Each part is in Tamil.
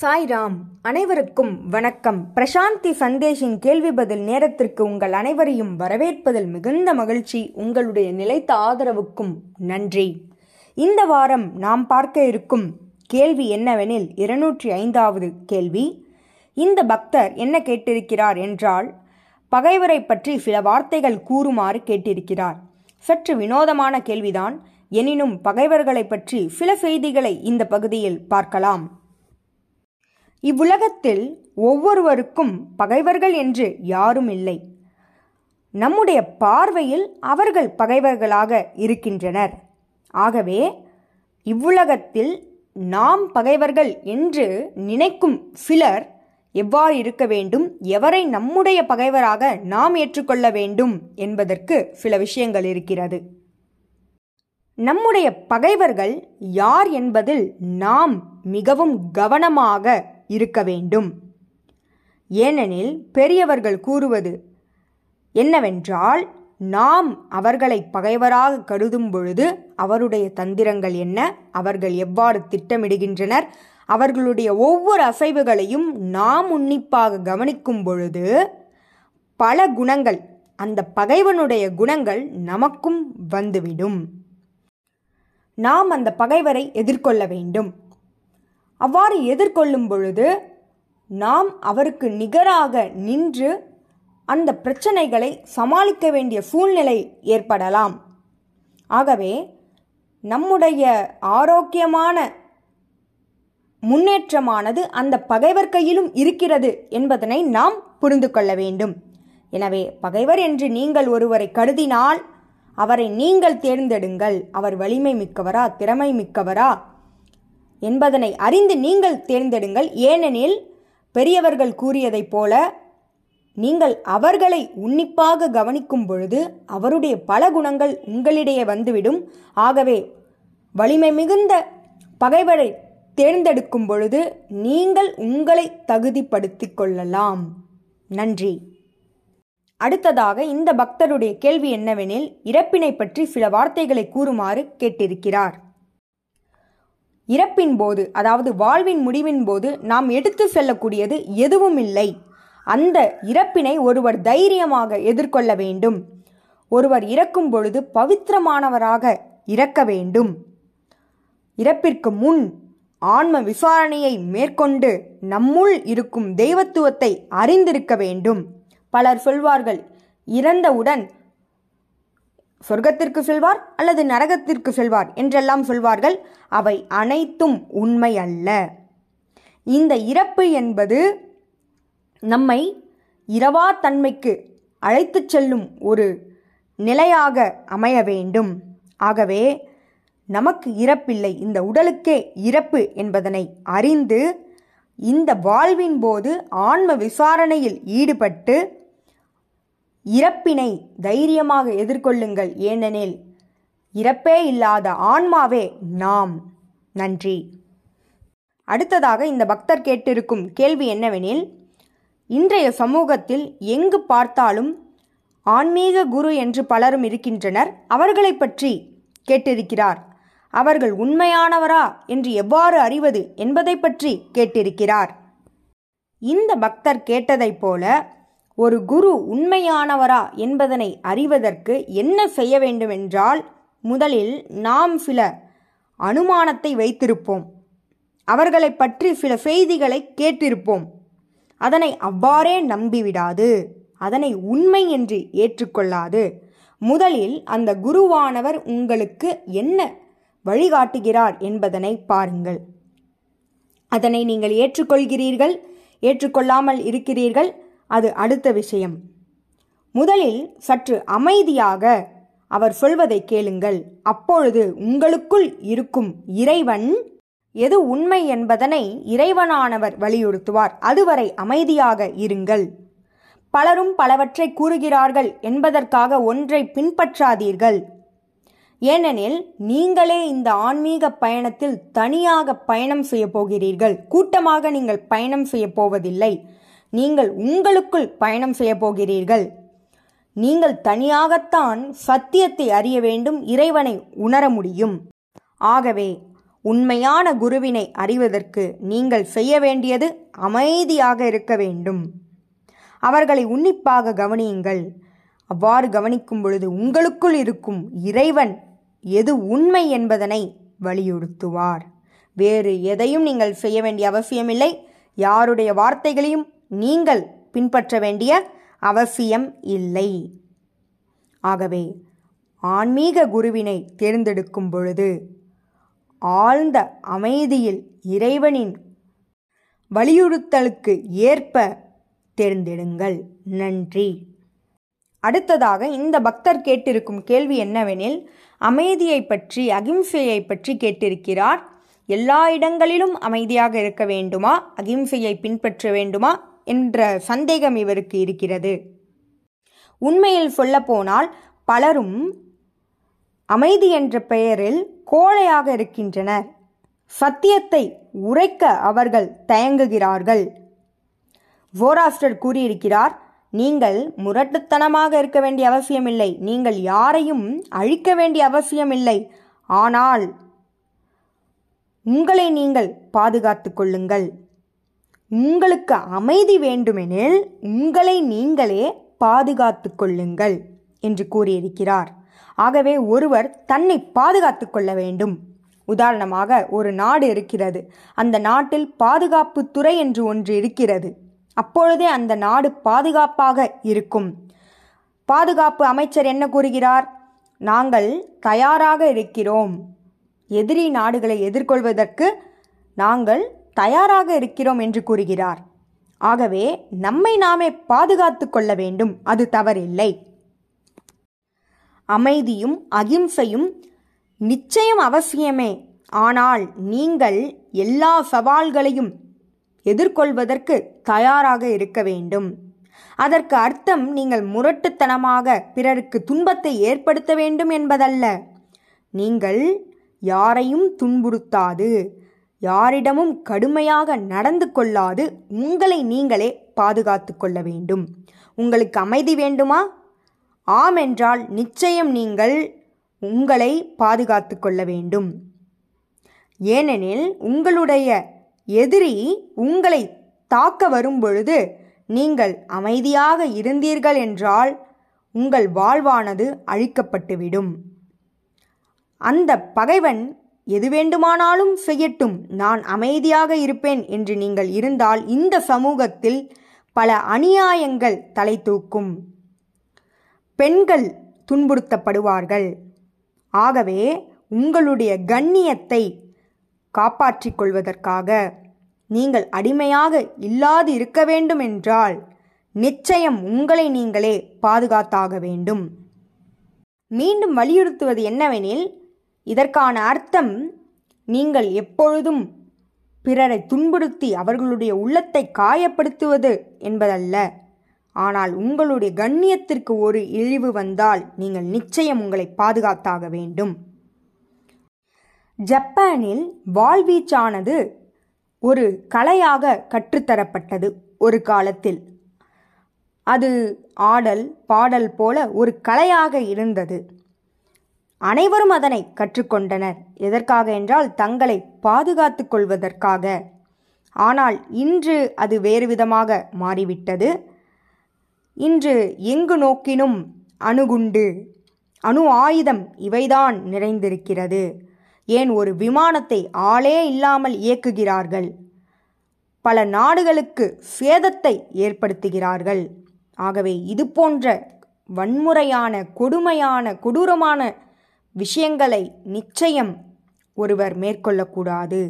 சாய்ராம் அனைவருக்கும் வணக்கம். பிரசாந்தி சந்தேஷின் கேள்வி பதில் நேரத்திற்கு உங்கள் அனைவரையும் வரவேற்பதில் மிகுந்த மகிழ்ச்சி. உங்களுடைய நிலைத்த ஆதரவுக்கும் நன்றி. இந்த வாரம் நாம் பார்க்க இருக்கும் கேள்வி என்னவெனில் இருநூற்றி ஐந்தாவது கேள்வி. இந்த பக்தர் என்ன கேட்டிருக்கிறார் என்றால் பகைவரை பற்றி சில வார்த்தைகள் கூறுமாறு கேட்டிருக்கிறார். சற்று வினோதமான கேள்விதான். எனினும் பகைவர்களை பற்றி சில செய்திகளை இந்த பகுதியில் பார்க்கலாம். இவ்வுலகத்தில் ஒவ்வொருவருக்கும் பகைவர்கள் என்று யாரும் இல்லை. நம்முடைய பார்வையில் அவர்கள் பகைவர்களாக இருக்கின்றனர். ஆகவே இவ்வுலகத்தில் நாம் பகைவர்கள் என்று நினைக்கும் சிலர் எவ்வாறு இருக்க வேண்டும்? எவரை நம்முடைய பகைவராக நாம் ஏற்றுக்கொள்ள வேண்டும் என்பதற்கு சில விஷயங்கள் இருக்கிறது. நம்முடைய பகைவர்கள் யார் என்பதில் நாம் மிகவும் கவனமாக இருக்க வேண்டும். ஏனெனில் பெரியவர்கள் கூறுவது என்னவென்றால் நாம் அவர்களை பகைவராக கருதும் பொழுது அவருடைய தந்திரங்கள் என்ன அவர்கள் எவ்வாறு திட்டமிடுகின்றனர் அவர்களுடைய ஒவ்வொரு அசைவுகளையும் நாம் உன்னிப்பாக கவனிக்கும் பொழுது பல குணங்கள் அந்த பகைவனுடைய குணங்கள் நமக்கும் வந்துவிடும். நாம் அந்த பகைவரை எதிர்கொள்ள வேண்டும். அவ்வாறு எதிர்கொள்ளும் பொழுது நாம் அவருக்கு நிகராக நின்று அந்த பிரச்சனைகளை சமாளிக்க வேண்டிய சூழ்நிலை ஏற்படலாம். ஆகவே நம்முடைய ஆரோக்கியமான முன்னேற்றமானது அந்த பகைவர் கையிலும் இருக்கிறது என்பதனை நாம் புரிந்து கொள்ள வேண்டும். எனவே பகைவர் என்று நீங்கள் ஒருவரை கருதினால் அவரை நீங்கள் தேர்ந்தெடுங்கள். அவர் வலிமை மிக்கவரா திறமை மிக்கவரா? என்பதனை அறிந்து நீங்கள் தேர்ந்தெடுங்கள். ஏனெனில் பெரியவர்கள் கூறியதைப் போல நீங்கள் அவர்களை உன்னிப்பாக கவனிக்கும் பொழுது அவருடைய பல குணங்கள் உங்களிடையே வந்துவிடும். ஆகவே வலிமை மிகுந்த பகைவரை தேர்ந்தெடுக்கும் பொழுது நீங்கள் உங்களை தகுதிப்படுத்திக் கொள்ளலாம். நன்றி. அடுத்ததாக இந்த பக்தருடைய கேள்வி என்னவெனில் இறப்பினை பற்றி சில வார்த்தைகளை கூறுமாறு கேட்டிருக்கிறார். இறப்பின் போது அதாவது வாழ்வின் முடிவின் போது நாம் எடுத்து செல்லக்கூடியது எதுவும் இல்லை அந்த இறப்பினை ஒருவர் தைரியமாக எதிர்கொள்ள வேண்டும். ஒருவர் இறக்கும் பொழுது பவித்திரமானவராக இறக்க வேண்டும். இறப்பிற்கு முன் ஆன்ம விசாரணையை மேற்கொண்டு நம்முள் இருக்கும் தெய்வத்துவத்தை அறிந்திருக்க வேண்டும். பலர் சொல்வார்கள் இறந்தவுடன் சொர்க்கத்திற்கு செல்வார் அல்லது நரகத்திற்கு செல்வார் என்றெல்லாம் சொல்வார்கள். அவை அனைத்தும் உண்மை அல்ல. இந்த இறப்பு என்பது நம்மை இரவா தன்மைக்கு அழைத்துச் செல்லும் ஒரு நிலையாக அமைய வேண்டும். ஆகவே நமக்கு இறப்பில்லை. இந்த உடலுக்கே இறப்பு என்பதனை அறிந்து இந்த வாழ்வின் போது ஆன்ம விசாரணையில் ஈடுபட்டு இறப்பினை தைரியமாக எதிர்கொள்ளுங்கள் ஏனெனில் இறப்பே இல்லாத ஆன்மாவே நாம். நன்றி. அடுத்ததாக இந்த பக்தர் கேட்டிருக்கும் கேள்வி என்னவெனில் இன்றைய சமூகத்தில் எங்கு பார்த்தாலும் ஆன்மீக குரு என்று பலரும் இருக்கின்றனர். அவர்களை பற்றி கேட்டிருக்கிறார். அவர்கள் உண்மையானவரா என்று எவ்வாறு அறிவது என்பதை பற்றி கேட்டிருக்கிறார். இந்த பக்தர் கேட்டதைப் போல ஒரு குரு உண்மையானவரா என்பதனை அறிவதற்கு என்ன செய்ய வேண்டுமென்றால் முதலில் நாம் சில அனுமானத்தை வைத்திருப்போம். அவர்களை பற்றி சில செய்திகளை கேட்டிருப்போம். அதனை அவ்வாறே நம்பிவிடாது. அதனை உண்மை என்று ஏற்றுக்கொள்ளாது. முதலில் அந்த குருவானவர் உங்களுக்கு என்ன வழிகாட்டுகிறார் என்பதனை பாருங்கள். அதனை நீங்கள் ஏற்றுக்கொள்கிறீர்கள் ஏற்றுக்கொள்ளாமல் இருக்கிறீர்கள் அது அடுத்த விஷயம். முதலில் சற்று அமைதியாக அவர் சொல்வதை கேளுங்கள். அப்பொழுது உங்களுக்குள் இருக்கும் இறைவன் எது உண்மை என்பதனை இறைவனானவர் வலியுறுத்துவார். அதுவரை அமைதியாக இருங்கள். பலரும் பலவற்றை கூறுகிறார்கள் என்பதற்காக ஒன்றை பின்பற்றாதீர்கள். ஏனெனில் நீங்களே இந்த ஆன்மீக பயணத்தில் தனியாக பயணம் செய்ய போகிறீர்கள். கூட்டமாக நீங்கள் பயணம் செய்ய போவதில்லை. நீங்கள் உங்களுக்குள் பயணம் செய்ய போகிறீர்கள். நீங்கள் தனியாகத்தான் சத்தியத்தை அறிய வேண்டும் இறைவனை உணர முடியும். ஆகவே உண்மையான குருவினை அறிவதற்கு நீங்கள் செய்ய வேண்டியது அமைதியாக இருக்க வேண்டும். அவர்களை உன்னிப்பாக கவனியுங்கள். அவ்வாறு கவனிக்கும் பொழுது உங்களுக்குள் இருக்கும் இறைவன் எது உண்மை என்பதனை வலியுறுத்துவார். வேறு எதையும் நீங்கள் செய்ய வேண்டிய அவசியமில்லை. யாருடைய வார்த்தைகளையும் நீங்கள் பின்பற்ற வேண்டிய அவசியம் இல்லை. ஆகவே ஆன்மீக குருவினை தேர்ந்தெடுக்கும் பொழுது ஆழ்ந்த அமைதியில் இறைவனின் வலியுறுத்தலுக்கு ஏற்ப தேர்ந்தெடுங்கள். நன்றி. அடுத்ததாக இந்த பக்தர் கேட்டிருக்கும் கேள்வி என்னவெனில் அமைதியை பற்றி அகிம்சையை பற்றி கேட்டிருக்கிறார். எல்லா இடங்களிலும் அமைதியாக இருக்க வேண்டுமா? அகிம்சையை பின்பற்ற வேண்டுமா? என்ற சந்தேகம் இவருக்கு இருக்கிறது. உண்மையில் சொல்லப்போனால் பலரும் அமைதி என்ற பெயரில் கோழையாக இருக்கின்றனர். சத்தியத்தை உரைக்க அவர்கள் தயங்குகிறார்கள். ஜோராஸ்டர் கூறியிருக்கிறார் நீங்கள் முரட்டுத்தனமாக இருக்க வேண்டிய அவசியமில்லை. நீங்கள் யாரையும் அழிக்க வேண்டிய அவசியமில்லை. ஆனால் உங்களை நீங்கள் பாதுகாத்து கொள்ளுங்கள். உங்களுக்கு அமைதி வேண்டுமெனில் உங்களை நீங்களே பாதுகாத்து கொள்ளுங்கள் என்று கூறியிருக்கிறார். ஆகவே ஒருவர் தன்னை பாதுகாத்து கொள்ள வேண்டும். உதாரணமாக ஒரு நாடு இருக்கிறது. அந்த நாட்டில் பாதுகாப்பு துறை என்று ஒன்று இருக்கிறது. அப்பொழுதே அந்த நாடு பாதுகாப்பாக இருக்கும். பாதுகாப்பு அமைச்சர் என்ன கூறுகிறார்? நாங்கள் தயாராக இருக்கிறோம். எதிரி நாடுகளை எதிர்கொள்வதற்கு நாங்கள் தயாராக இருக்கிறோம் என்று கூறுகிறார். ஆகவே நம்மை நாமே பாதுகாத்து கொள்ள வேண்டும். அது தவறில்லை. அமைதியும் அகிம்சையும் நிச்சயம் அவசியமே. ஆனால் நீங்கள் எல்லா சவால்களையும் எதிர்கொள்வதற்கு தயாராக இருக்க வேண்டும். அதற்கு அர்த்தம் நீங்கள் முரட்டுத்தனமாக பிறருக்கு துன்பத்தை ஏற்படுத்த வேண்டும் என்பதல்ல. நீங்கள் யாரையும் துன்புறுத்தாது. யாரிடமும் கடுமையாக நடந்து கொள்ளாது. உங்களை நீங்களே பாதுகாத்து கொள்ள வேண்டும். உங்களுக்கு அமைதி வேண்டுமா? ஆம் என்றால் நிச்சயம் நீங்கள் உங்களை பாதுகாத்து கொள்ள வேண்டும். ஏனெனில் உங்களுடைய எதிரி உங்களை தாக்க வரும்பொழுது நீங்கள் அமைதியாக இருந்தீர்கள் என்றால் உங்கள் வாழ்வானது அழிக்கப்பட்டுவிடும். அந்த பகைவன் எது வேண்டுமானாலும் செய்யட்டும். நான் அமைதியாக இருப்பேன் என்று நீங்கள் இருந்தால் இந்த சமூகத்தில் பல அநியாயங்கள் தலை தூக்கும். பெண்கள் துன்புறுத்தப்படுவார்கள். ஆகவே உங்களுடைய கண்ணியத்தை காப்பாற்றிக் கொள்வதற்காக நீங்கள் அடிமையாக இல்லாது இருக்க வேண்டும் என்றால் நிச்சயம் உங்களை நீங்களே பாதுகாத்தாக வேண்டும். மீண்டும் வலியுறுத்துவது என்னவெனில் இதற்கான அர்த்தம் நீங்கள் எப்பொழுதும் பிறரை துன்புறுத்தி அவர்களுடைய உள்ளத்தை காயப்படுத்துவது என்பதல்ல. ஆனால் உங்களுடைய கண்ணியத்திற்கு ஒரு இழிவு வந்தால் நீங்கள் நிச்சயம் உங்களை பாதுகாத்தாக வேண்டும். ஜப்பானில் வாள்வீச்சானது ஒரு கலையாக கற்றுத்தரப்பட்டது ஒரு காலத்தில். அது ஆடல் பாடல் போல ஒரு கலையாக இருந்தது. அனைவரும் அதனை கற்றுக்கொண்டனர். எதற்காக என்றால் தங்களை பாதுகாத்து கொள்வதற்காக. ஆனால் இன்று அது வேறு விதமாக மாறிவிட்டது. இன்று எங்கு நோக்கினும் அணுகுண்டு. அணு ஆயுதம் இவைதான் நிறைந்திருக்கிறது. ஏன் ஒரு விமானத்தை ஆளே இல்லாமல் இயக்குகிறார்கள்? பல நாடுகளுக்கு சேதத்தை ஏற்படுத்துகிறார்கள். ஆகவே இது போன்ற வன்முறையான கொடுமையான கொடூரமான விஷயங்களை நிச்சயம் ஒருவர் மேற்கொள்ளக்கூடாது.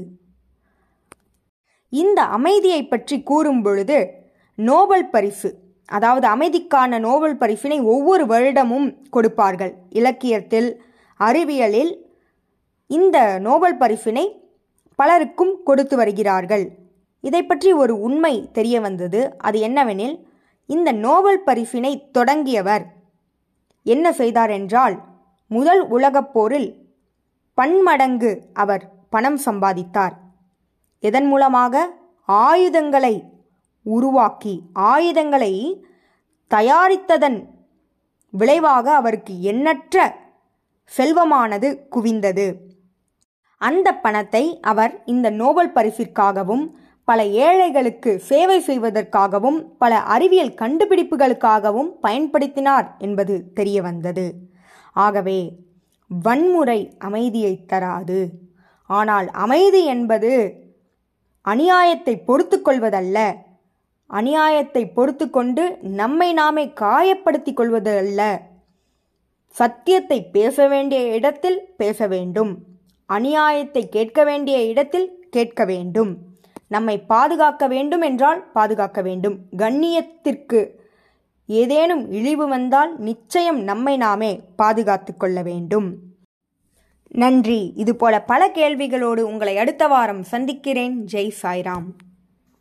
இந்த அமைதியை பற்றி கூறும் பொழுது நோபல் பரிசு அதாவது அமைதிக்கான நோபல் பரிசினை ஒவ்வொரு வருடமும் கொடுப்பார்கள். இலக்கியத்தில் அறிவியலில் இந்த நோபல் பரிசினை பலருக்கும் கொடுத்து வருகிறார்கள். இதை பற்றி ஒரு உண்மை தெரிய வந்தது. அது என்னவெனில் இந்த நோபல் பரிசினை தொடங்கியவர் என்ன செய்தார் என்றால் முதல் உலகப் போரில் பன்மடங்கு அவர் பணம் சம்பாதித்தார். எதன் மூலமாக? ஆயுதங்களை உருவாக்கி ஆயுதங்களை தயாரித்ததன் விளைவாக அவருக்கு எண்ணற்ற செல்வமானது குவிந்தது. அந்த பணத்தை அவர் இந்த நோபல் பரிசிற்காகவும் பல ஏழைகளுக்கு சேவை செய்வதற்காகவும் பல அறிவியல் கண்டுபிடிப்புகளுக்காகவும் பயன்படுத்தினார் என்பது தெரிய வந்தது ஆகவே வன்முறை அமைதியை தராது. ஆனால் அமைதி என்பது அநியாயத்தை பொறுத்து கொள்வதல்ல அநியாயத்தை பொறுத்து கொண்டு நம்மை நாமே காயப்படுத்திக் கொள்வது அல்ல சத்தியத்தை பேச வேண்டிய இடத்தில் பேச வேண்டும். அநியாயத்தை கேட்க வேண்டிய இடத்தில் கேட்க வேண்டும். நம்மை பாதுகாக்க வேண்டும் என்றால் பாதுகாக்க வேண்டும். கண்ணியத்திற்கு ஏதேனும் இழிவு வந்தால் நிச்சயம் நம்மை நாமே பாதுகாத்து கொள்ள வேண்டும். நன்றி. இதுபோல பல கேள்விகளோடு உங்களை அடுத்த வாரம் சந்திக்கிறேன். ஜெய் சாய்ராம்.